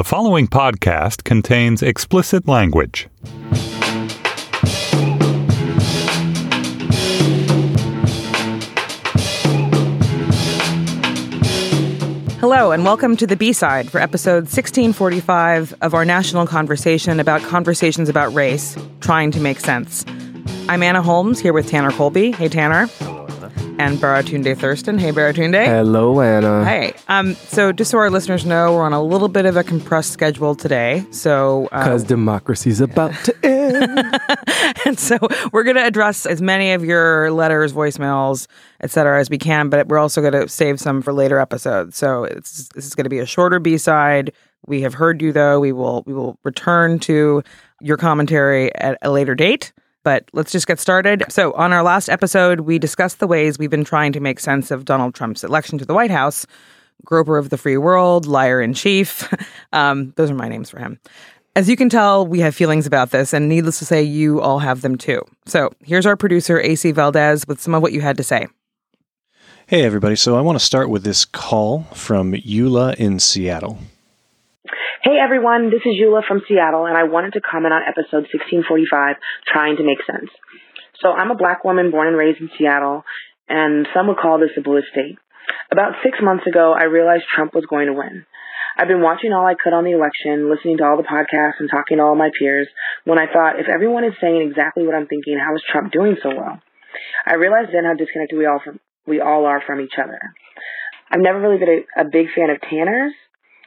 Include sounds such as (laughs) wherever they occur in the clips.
The following podcast contains explicit language. Hello, and welcome to the B side for episode 1645 of our national conversation about conversations about race, trying to make sense. I'm Anna Holmes here with Tanner Colby. Hey, Tanner. And Baratunde Thurston. Hey, Baratunde. Hello, Anna. Hey. Um, so, just so our listeners know, we're on a little bit of a compressed schedule today. So, because uh, democracy's about to (laughs) end. and so, we're going to address as many of your letters, voicemails, etc., as we can. But we're also going to save some for later episodes. So, this is going to be a shorter B side. We have heard you, though. We will we will return to your commentary at a later date. But let's just get started. So, on our last episode, we discussed the ways we've been trying to make sense of Donald Trump's election to the White House. Groper of the Free World, Liar in Chief. (laughs) Um, those are my names for him. As you can tell, we have feelings about this, and needless to say, you all have them too. So, here's our producer, AC Valdez, with some of what you had to say. Hey, everybody. So, I want to start with this call from Eula in Seattle. Hey everyone, this is Eula from Seattle, and I wanted to comment on episode 1645, Trying to Make Sense. So I'm a black woman born and raised in Seattle, and some would call this a blue state. About six months ago, I realized Trump was going to win. I've been watching all I could on the election, listening to all the podcasts and talking to all my peers, when I thought, if everyone is saying exactly what I'm thinking, how is Trump doing so well? I realized then how disconnected we all from, we all are from each other. I've never really been a, a big fan of Tanner's,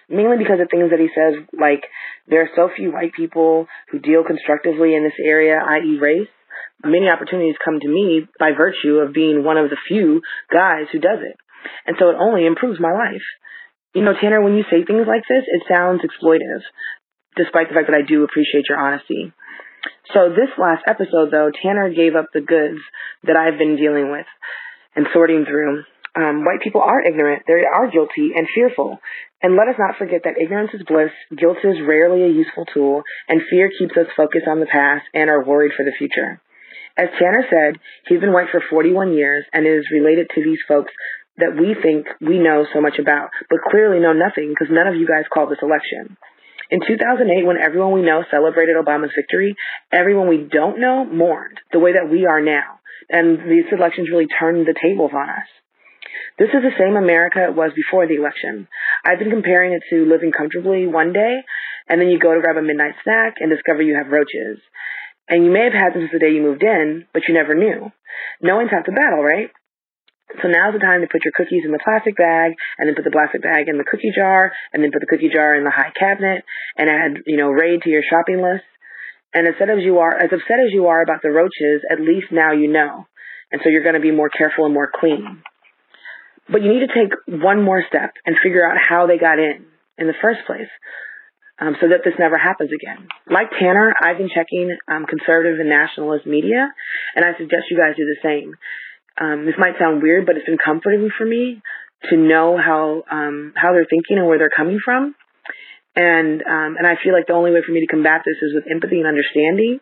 mainly because of things that he says, like there are so few white people who deal constructively in this area, i.e., race. Many opportunities come to me by virtue of being one of the few guys who does it. And so it only improves my life. You know, Tanner, when you say things like this, it sounds exploitive, despite the fact that I do appreciate your honesty. So this last episode, though, Tanner gave up the goods that I've been dealing with and sorting through. Um, white people are ignorant, they are guilty and fearful. And let us not forget that ignorance is bliss, guilt is rarely a useful tool, and fear keeps us focused on the past and are worried for the future. As Tanner said, he's been white for 41 years and is related to these folks that we think we know so much about, but clearly know nothing because none of you guys called this election. In 2008, when everyone we know celebrated Obama's victory, everyone we don't know mourned the way that we are now. And these elections really turned the tables on us. This is the same America it was before the election. I've been comparing it to living comfortably one day, and then you go to grab a midnight snack and discover you have roaches. And you may have had them since the day you moved in, but you never knew. Knowing's half the battle, right? So now's the time to put your cookies in the plastic bag, and then put the plastic bag in the cookie jar, and then put the cookie jar in the high cabinet, and add, you know, Raid to your shopping list. And instead as you are, as upset as you are about the roaches, at least now you know. And so you're going to be more careful and more clean. But you need to take one more step and figure out how they got in in the first place um, so that this never happens again. Like Tanner, I've been checking um, conservative and nationalist media, and I suggest you guys do the same. Um, this might sound weird, but it's been comforting for me to know how um, how they're thinking and where they're coming from. And um, and I feel like the only way for me to combat this is with empathy and understanding,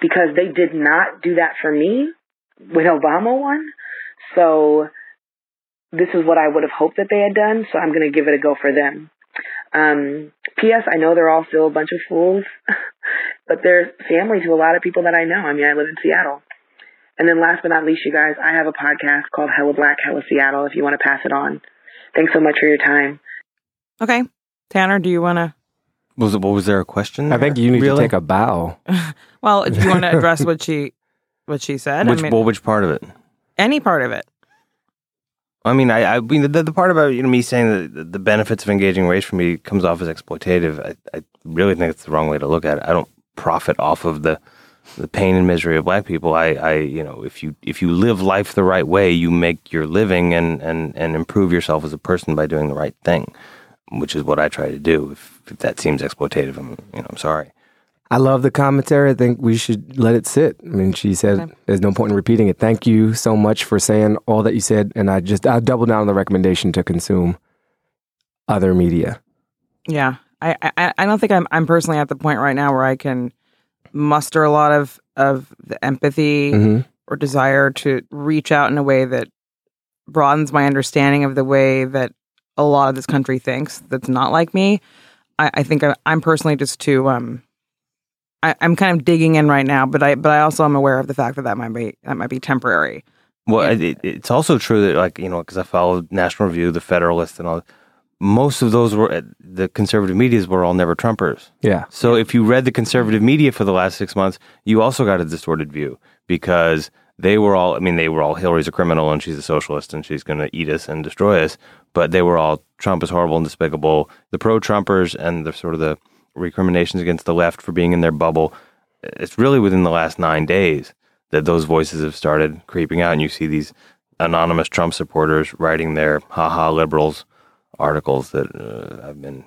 because they did not do that for me when Obama won. So this is what I would have hoped that they had done, so I'm going to give it a go for them. Um, P.S. I know they're all still a bunch of fools, (laughs) but they're family to a lot of people that I know. I mean, I live in Seattle. And then last but not least, you guys, I have a podcast called Hella Black, Hella Seattle if you want to pass it on. Thanks so much for your time. Okay. Tanner, do you want to? Was it, what was there a question? I think you need really? to take a bow. (laughs) well, do you want to (laughs) address what she what she said? Which I mean, well, which part of it? Any part of it. I mean, I, I mean, the, the part about you know me saying that the benefits of engaging race for me comes off as exploitative. I, I really think it's the wrong way to look at it. I don't profit off of the the pain and misery of black people. I, I, you know, if you if you live life the right way, you make your living and and and improve yourself as a person by doing the right thing, which is what I try to do. If, if that seems exploitative, I'm you know I'm sorry. I love the commentary. I think we should let it sit. I mean, she said okay. there's no point in repeating it. Thank you so much for saying all that you said, and I just I double down on the recommendation to consume other media. Yeah, I I, I don't think I'm I'm personally at the point right now where I can muster a lot of of the empathy mm-hmm. or desire to reach out in a way that broadens my understanding of the way that a lot of this country thinks that's not like me. I, I think I, I'm personally just too um I, I'm kind of digging in right now, but I but I also am aware of the fact that that might be that might be temporary. Well, it, it's also true that, like, you know, because I followed National Review, The Federalist, and all, most of those were, the conservative medias were all never Trumpers. Yeah. So if you read the conservative media for the last six months, you also got a distorted view because they were all, I mean, they were all Hillary's a criminal and she's a socialist and she's going to eat us and destroy us. But they were all Trump is horrible and despicable. The pro Trumpers and the sort of the recriminations against the left for being in their bubble. It's really within the last nine days that those voices have started creeping out. And you see these anonymous Trump supporters writing their haha liberals articles that uh, I've been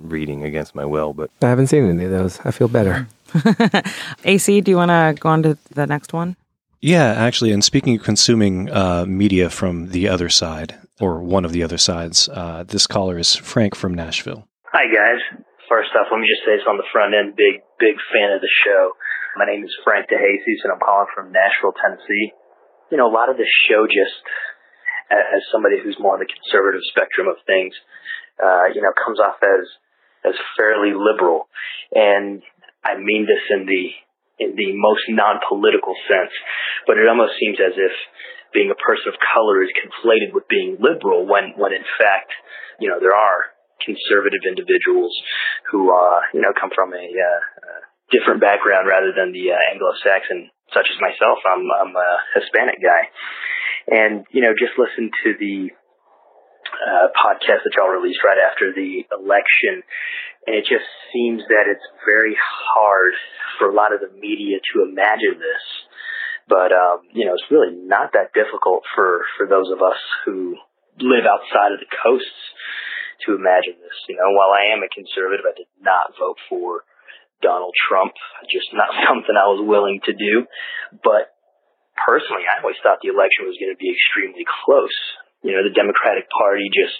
reading against my will. But I haven't seen any of those. I feel better. (laughs) AC, do you want to go on to the next one? Yeah, actually, and speaking of consuming uh, media from the other side, or one of the other sides, uh, this caller is Frank from Nashville. Hi, guys. First off, let me just say this on the front end. Big, big fan of the show. My name is Frank DeJesus, and I'm calling from Nashville, Tennessee. You know, a lot of this show just, as somebody who's more on the conservative spectrum of things, uh, you know, comes off as as fairly liberal, and I mean this in the in the most non-political sense, but it almost seems as if being a person of color is conflated with being liberal when, when in fact, you know, there are conservative individuals who, uh, you know, come from a, uh, uh, different background rather than the uh, Anglo-Saxon, such as myself. I'm, I'm a Hispanic guy. And, you know, just listen to the, uh, podcast that y'all released right after the election. And it just seems that it's very hard for a lot of the media to imagine this. But, um, you know, it's really not that difficult for, for those of us who live outside of the coasts to imagine this. You know, while I am a conservative, I did not vote for Donald Trump. Just not (laughs) something I was willing to do. But personally, I always thought the election was going to be extremely close you know, the Democratic Party just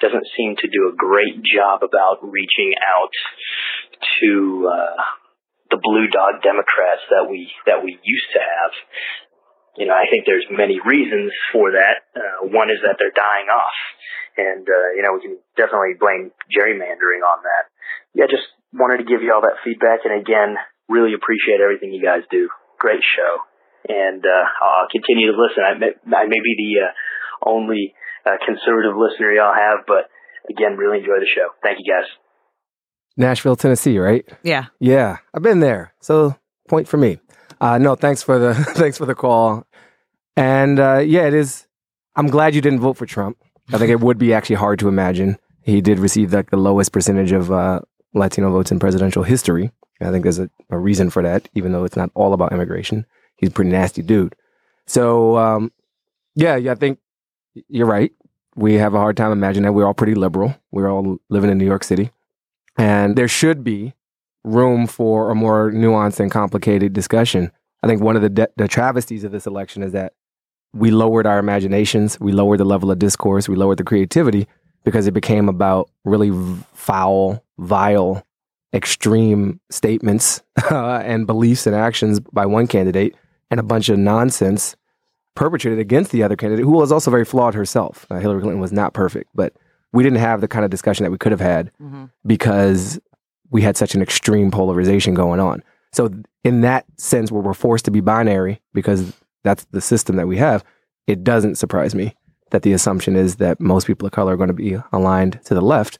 doesn't seem to do a great job about reaching out to uh, the blue dog Democrats that we that we used to have. You know, I think there's many reasons for that. Uh, one is that they're dying off, and uh, you know we can definitely blame gerrymandering on that. Yeah, just wanted to give you all that feedback, and again, really appreciate everything you guys do. Great show, and uh, I'll continue to listen. I may, I may be the uh, only uh, conservative listener y'all have. But again, really enjoy the show. Thank you guys. Nashville, Tennessee, right? Yeah. Yeah, I've been there. So point for me. Uh, no, thanks for the (laughs) thanks for the call. And uh, yeah, it is. I'm glad you didn't vote for Trump. I think it would be actually hard to imagine. He did receive like the lowest percentage of uh, Latino votes in presidential history. I think there's a, a, reason for that, even though it's not all about immigration. He's a pretty nasty dude. So um, yeah, I think you're right. We have a hard time imagining that. We're all pretty liberal. We're all living in New York City. And there should be room for a more nuanced and complicated discussion. I think one of the, de- the travesties of this election is that we lowered our imaginations, we lowered the level of discourse, we lowered the creativity because it became about really foul, vile, extreme statements (laughs) uh, and beliefs and actions by one candidate and a bunch of nonsense perpetrated against the other candidate, who was also very flawed herself. Uh, Hillary Clinton was not perfect, but we didn't have the kind of discussion that we could have had mm-hmm. because we had such an extreme polarization going on. So, in that sense, where we're forced to be binary because that's the system that we have, it doesn't surprise me that the assumption is that most people of color are going to be aligned to the left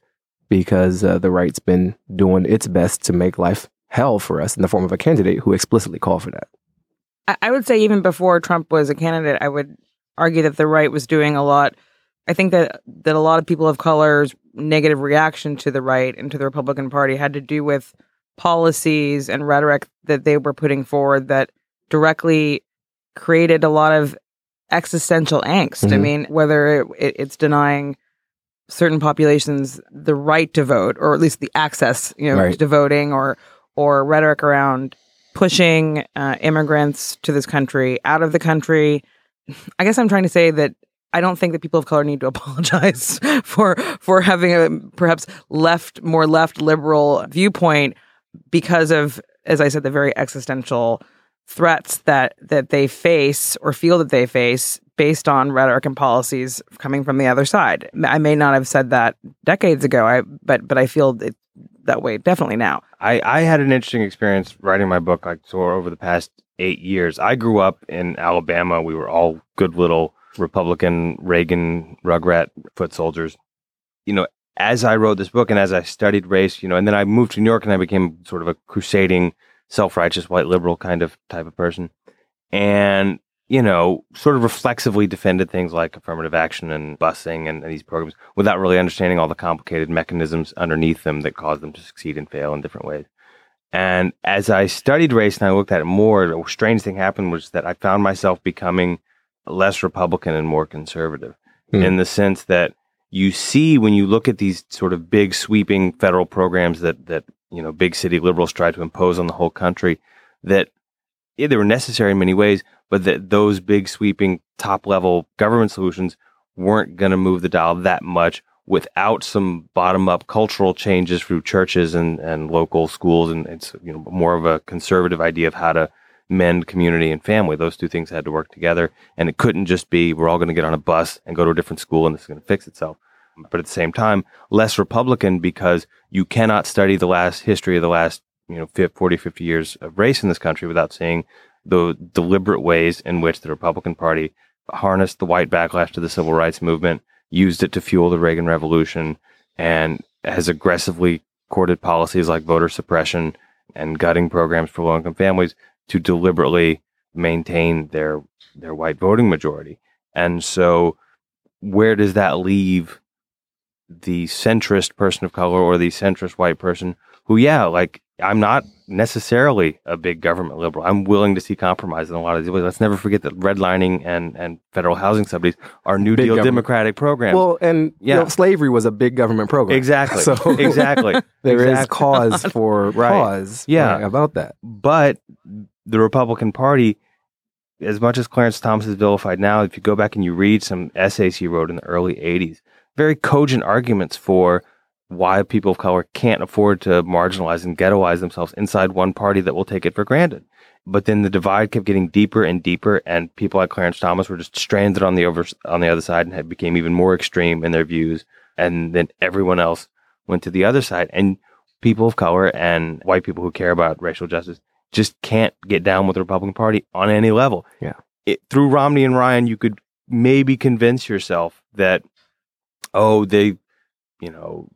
because uh, the right's been doing its best to make life hell for us in the form of a candidate who explicitly called for that. I would say even before Trump was a candidate, I would argue that the right was doing a lot. I think that that a lot of people of color's negative reaction to the right and to the Republican Party had to do with policies and rhetoric that they were putting forward that directly created a lot of existential angst. Mm-hmm. I mean, whether it, it, it's denying certain populations the right to vote, or at least the access, you know, right. to voting, or or rhetoric around pushing uh, immigrants to this country out of the country. I guess I'm trying to say that I don't think that people of color need to (laughs) apologize for for having a perhaps left more left liberal viewpoint because of as I said the very existential threats that that they face or feel that they face based on rhetoric and policies coming from the other side. I may not have said that decades ago, I but but I feel it, that way definitely now. I, I had an interesting experience writing my book like so over the past eight years. I grew up in Alabama. We were all good little Republican Reagan rugrat foot soldiers. You know, as I wrote this book and as I studied race, you know, and then I moved to New York and I became sort of a crusading, self-righteous white liberal kind of type of person. And you know, sort of reflexively defended things like affirmative action and busing and, and, these programs without really understanding all the complicated mechanisms underneath them that cause them to succeed and fail in different ways. And as I studied race and I looked at it more, a strange thing happened was that I found myself becoming less Republican and more conservative hmm. in the sense that you see when you look at these sort of big sweeping federal programs that, that, you know, big city liberals tried to impose on the whole country that yeah, they were necessary in many ways, but that those big sweeping top level government solutions weren't going to move the dial that much without some bottom up cultural changes through churches and, and local schools. And it's, you know, more of a conservative idea of how to mend community and family. Those two things had to work together. And it couldn't just be, we're all going to get on a bus and go to a different school and this is going to fix itself. But at the same time, less Republican because you cannot study the last history of the last, you know, 40, 50 years of race in this country without seeing the deliberate ways in which the Republican Party harnessed the white backlash to the civil rights movement, used it to fuel the Reagan Revolution, and has aggressively courted policies like voter suppression and gutting programs for low income families to deliberately maintain their their white voting majority. And so where does that leave the centrist person of color or the centrist white person who yeah, like I'm not necessarily a big government liberal. I'm willing to see compromise in a lot of these ways. Let's never forget that redlining and, and federal housing subsidies are New big Deal government. Democratic programs. Well, and yeah. You know, slavery was a big government program. Exactly. (laughs) So (laughs) exactly. (laughs) there exactly. is cause for right. cause yeah. Right, about that. But the Republican Party, as much as Clarence Thomas is vilified now, if you go back and you read some essays he wrote in the early 80s, very cogent arguments for why people of color can't afford to marginalize and ghettoize themselves inside one party that will take it for granted. But then the divide kept getting deeper and deeper, and people like Clarence Thomas were just stranded on the over on the other side and had became even more extreme in their views. And then everyone else went to the other side, and people of color and white people who care about racial justice just can't get down with the Republican Party on any level. Yeah, it, through Romney and Ryan, you could maybe convince yourself that oh they, you know,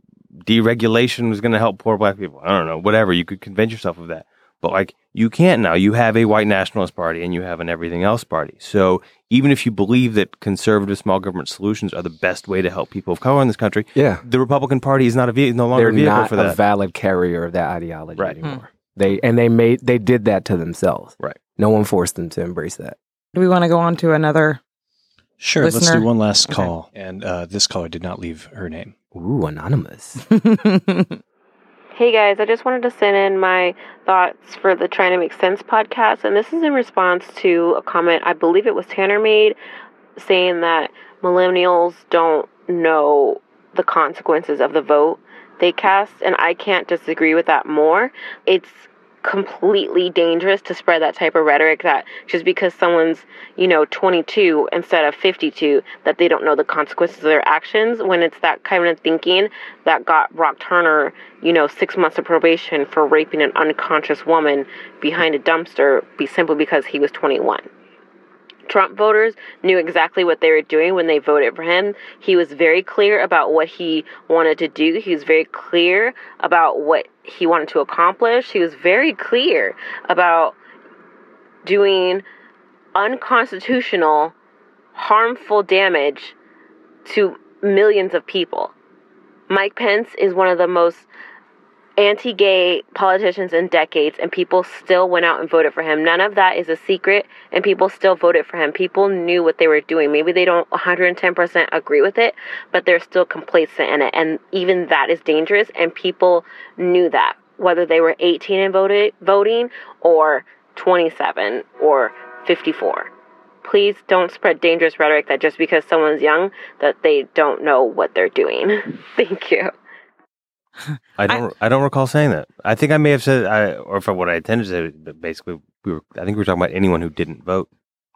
deregulation was going to help poor black people. I don't know, whatever. You could convince yourself of that. But like you can't now. You have a white nationalist party and you have an everything else party. So even if you believe that conservative small government solutions are the best way to help people of color in this country, yeah, the Republican Party is not a ve- no longer They're a vehicle not for that. a valid carrier of that ideology right. anymore. Hmm. They and they made they did that to themselves. Right. No one forced them to embrace that. Do we want to go on to another? Sure. Listener? Let's do one last call. Okay. And uh, this caller did not leave her name. Ooh, anonymous. (laughs) hey guys, I just wanted to send in my thoughts for the Trying to Make Sense podcast. And this is in response to a comment I believe it was Tanner made saying that millennials don't know the consequences of the vote they cast. And I can't disagree with that more. It's completely dangerous to spread that type of rhetoric that just because someone's, you know, 22 instead of 52, that they don't know the consequences of their actions when it's that kind of thinking that got Brock Turner, you know, six months of probation for raping an unconscious woman behind a dumpster be simply because he was 21. Trump voters knew exactly what they were doing when they voted for him. He was very clear about what he wanted to do. He was very clear about what he wanted to accomplish. He was very clear about doing unconstitutional, harmful damage to millions of people. Mike Pence is one of the most anti gay politicians in decades, and people still went out and voted for him. None of that is a secret, and people still voted for him. People knew what they were doing. Maybe they don't 110% agree with it, but they're still complacent in it. And even that is dangerous, and people knew that, whether they were 18 and voted, voting or 27 or 54 please don't spread dangerous rhetoric that just because someone's young that they don't know what they're doing. (laughs) Thank you. (laughs) I don't. I, I, don't recall saying that. I think I may have said, I, or for what I intended to say, basically, we were. I think we were talking about anyone who didn't vote.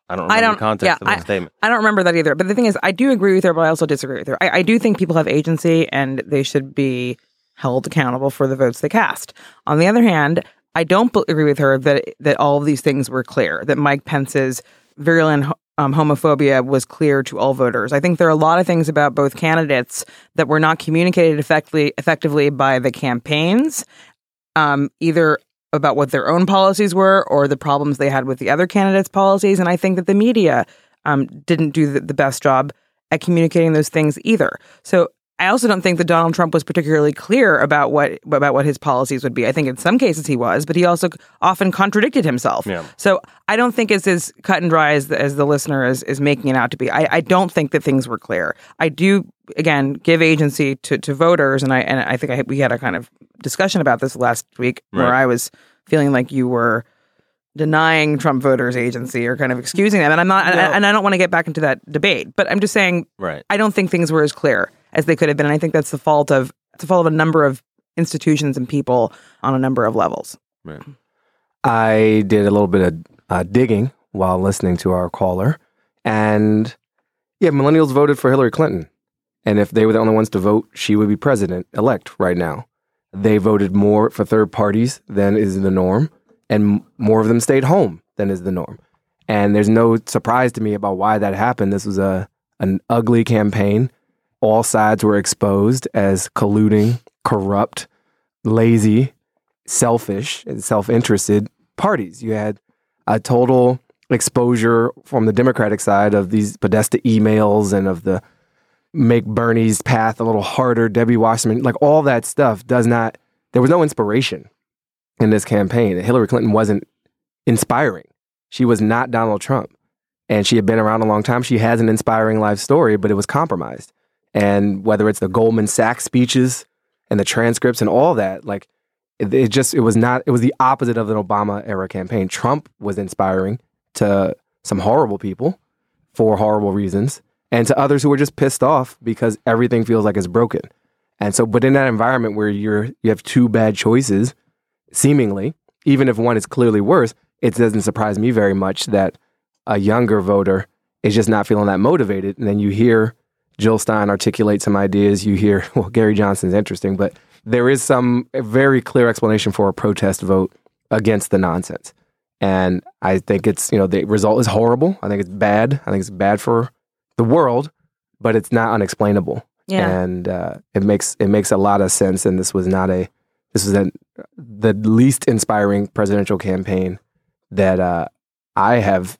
I don't I don't- the context yeah, of the I- statement. I don't remember that either. But the thing is, I do agree with her, but I also disagree with her. I, I do think people have agency and they should be held accountable for the votes they cast. On the other hand, I don't agree with her that that all of these things were clear. That Mike Pence's virulent um, homophobia was clear to all voters. I think there are a lot of things about both candidates that were not communicated effectively effectively by the campaigns, um, either about what their own policies were or the problems they had with the other candidates' policies. And I think that the media um, didn't do the, the best job at communicating those things either. So I also don't think that Donald Trump was particularly clear about what about what his policies would be. I think in some cases he was, but he also often contradicted himself. Yeah. So I don't think it's as cut and dry as the, as the listener is, is making it out to be. I, I don't think that things were clear. I do again give agency to, to voters, and I and I think I, we had a kind of discussion about this last week where I was feeling like you were denying Trump voters agency or kind of excusing them, and I'm not, and, I- and I don't want to get back into that debate. But I'm just saying Right. I don't think things were as clear as they could have been. And I think that's the fault of the fault of a number of institutions and people on a number of levels. Right. I did a little bit of uh, digging while listening to our caller, and yeah, millennials voted for Hillary Clinton, and if they were the only ones to vote, she would be president elect right now. They voted more for third parties than is the norm, and m- more of them stayed home than is the norm. And there's no surprise to me about why that happened. This was a an ugly campaign. All sides were exposed as colluding, corrupt, lazy, selfish and self-interested parties. You had a total exposure from the Democratic side of these Podesta emails and of the make Bernie's path a little harder, Debbie Wasserman, like all that stuff does not there was no inspiration in this campaign. Hillary Clinton wasn't inspiring. She was not Donald Trump. And she had been around a long time. She has an inspiring life story, but it was compromised. And whether it's the Goldman Sachs speeches and the transcripts and all that, like it, it just it was not it was the opposite of an Obama era campaign. Trump was inspiring to some horrible people for horrible reasons, and to others who were just pissed off because everything feels like it's broken. And so, but in that environment where you're you have two bad choices, seemingly, even if one is clearly worse, it doesn't surprise me very much that a younger voter is just not feeling that motivated. And then you hear Jill Stein articulate some ideas. You hear, (laughs) well, Gary Johnson's interesting, but there is some very clear explanation for a protest vote against the nonsense. And I think it's, you know, the result is horrible. I think it's bad. I think it's bad for the world, but it's not unexplainable. Yeah. And uh, it makes it makes a lot of sense. And this was not a this was a, the least inspiring presidential campaign that uh, I have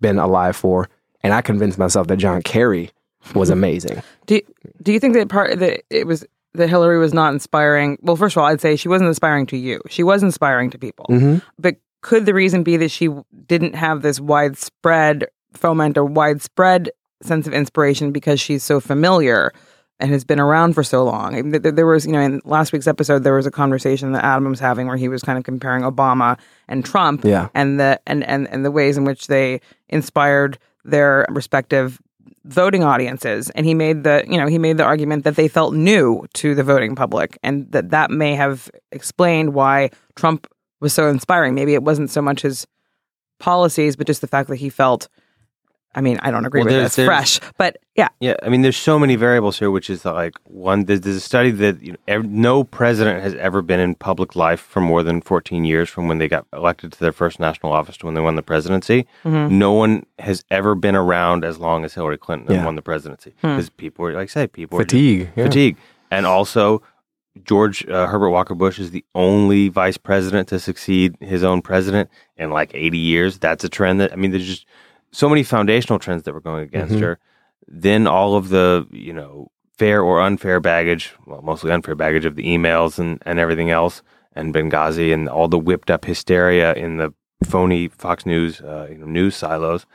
been alive for. And I convinced myself that John Kerry was amazing. Do do you think that part that it was that Hillary was not inspiring? Well, first of all, I'd say she wasn't inspiring to you. She was inspiring to people. hmm But could the reason be that she didn't have this widespread foment or widespread sense of inspiration because she's so familiar and has been around for so long? There- There was, you know, in last week's episode, there was a conversation that Adam was having where he was kind of comparing Obama and Trump Yeah. and the and, and and the ways in which they inspired their respective voting audiences and he made the you know he made the argument that they felt new to the voting public and that that may have explained why Trump was so inspiring. Maybe it wasn't so much his policies but just the fact that he felt I mean I don't agree Well, with it it's fresh but yeah Yeah, I mean, there's so many variables here, which is like one. There's, there's a study that you know, ev- no president has ever been in public life for more than 14 years from when they got elected to their first national office to when they won the presidency. Mm-hmm. No one has ever been around as long as Hillary Clinton and Yeah. won the presidency Hmm. because people were, like I say, people were just- Fatigue. yeah. fatigue, and also. George uh, Herbert Walker Bush is the only vice president to succeed his own president in like 80 years. That's a trend that, I mean, there's just so many foundational trends that were going against Mhm. her. Then all of the, you know, fair or unfair baggage, well, mostly unfair baggage of the emails and, and everything else, and Benghazi and all the whipped up hysteria in the phony Fox News uh, you know, news silos,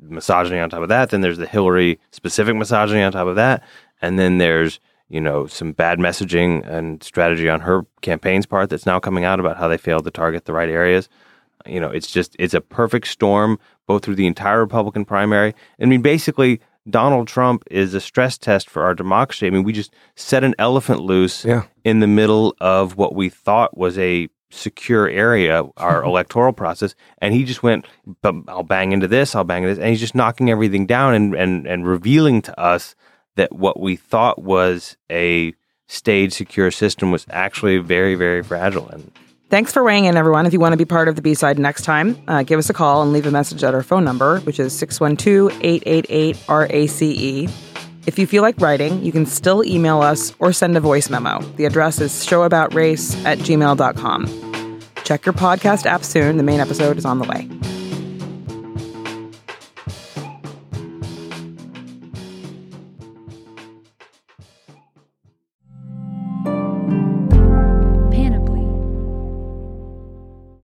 misogyny on top of that. Then there's the Hillary specific misogyny on top of that. And then there's, you know, some bad messaging and strategy on her campaign's part that's now coming out about how they failed to target the right areas. You know, it's just, it's a perfect storm both through the entire Republican primary. I mean, basically, Donald Trump is a stress test for our democracy. I mean, we just set an elephant loose Yeah. in the middle of what we thought was a secure area, our (laughs) electoral process, and he just went, "But I'll bang into this, I'll bang into this," and he's just knocking everything down and and and revealing to us that what we thought was a staged secure system was actually very very fragile and Thanks for weighing in, everyone. If you want to be part of the B side next time, uh, give us a call and leave a message at our phone number, which is 612 888 RACE. If you feel like writing, you can still email us or send a voice memo. The address is showaboutrace at gmail.com. Check your podcast app soon. The main episode is on the way.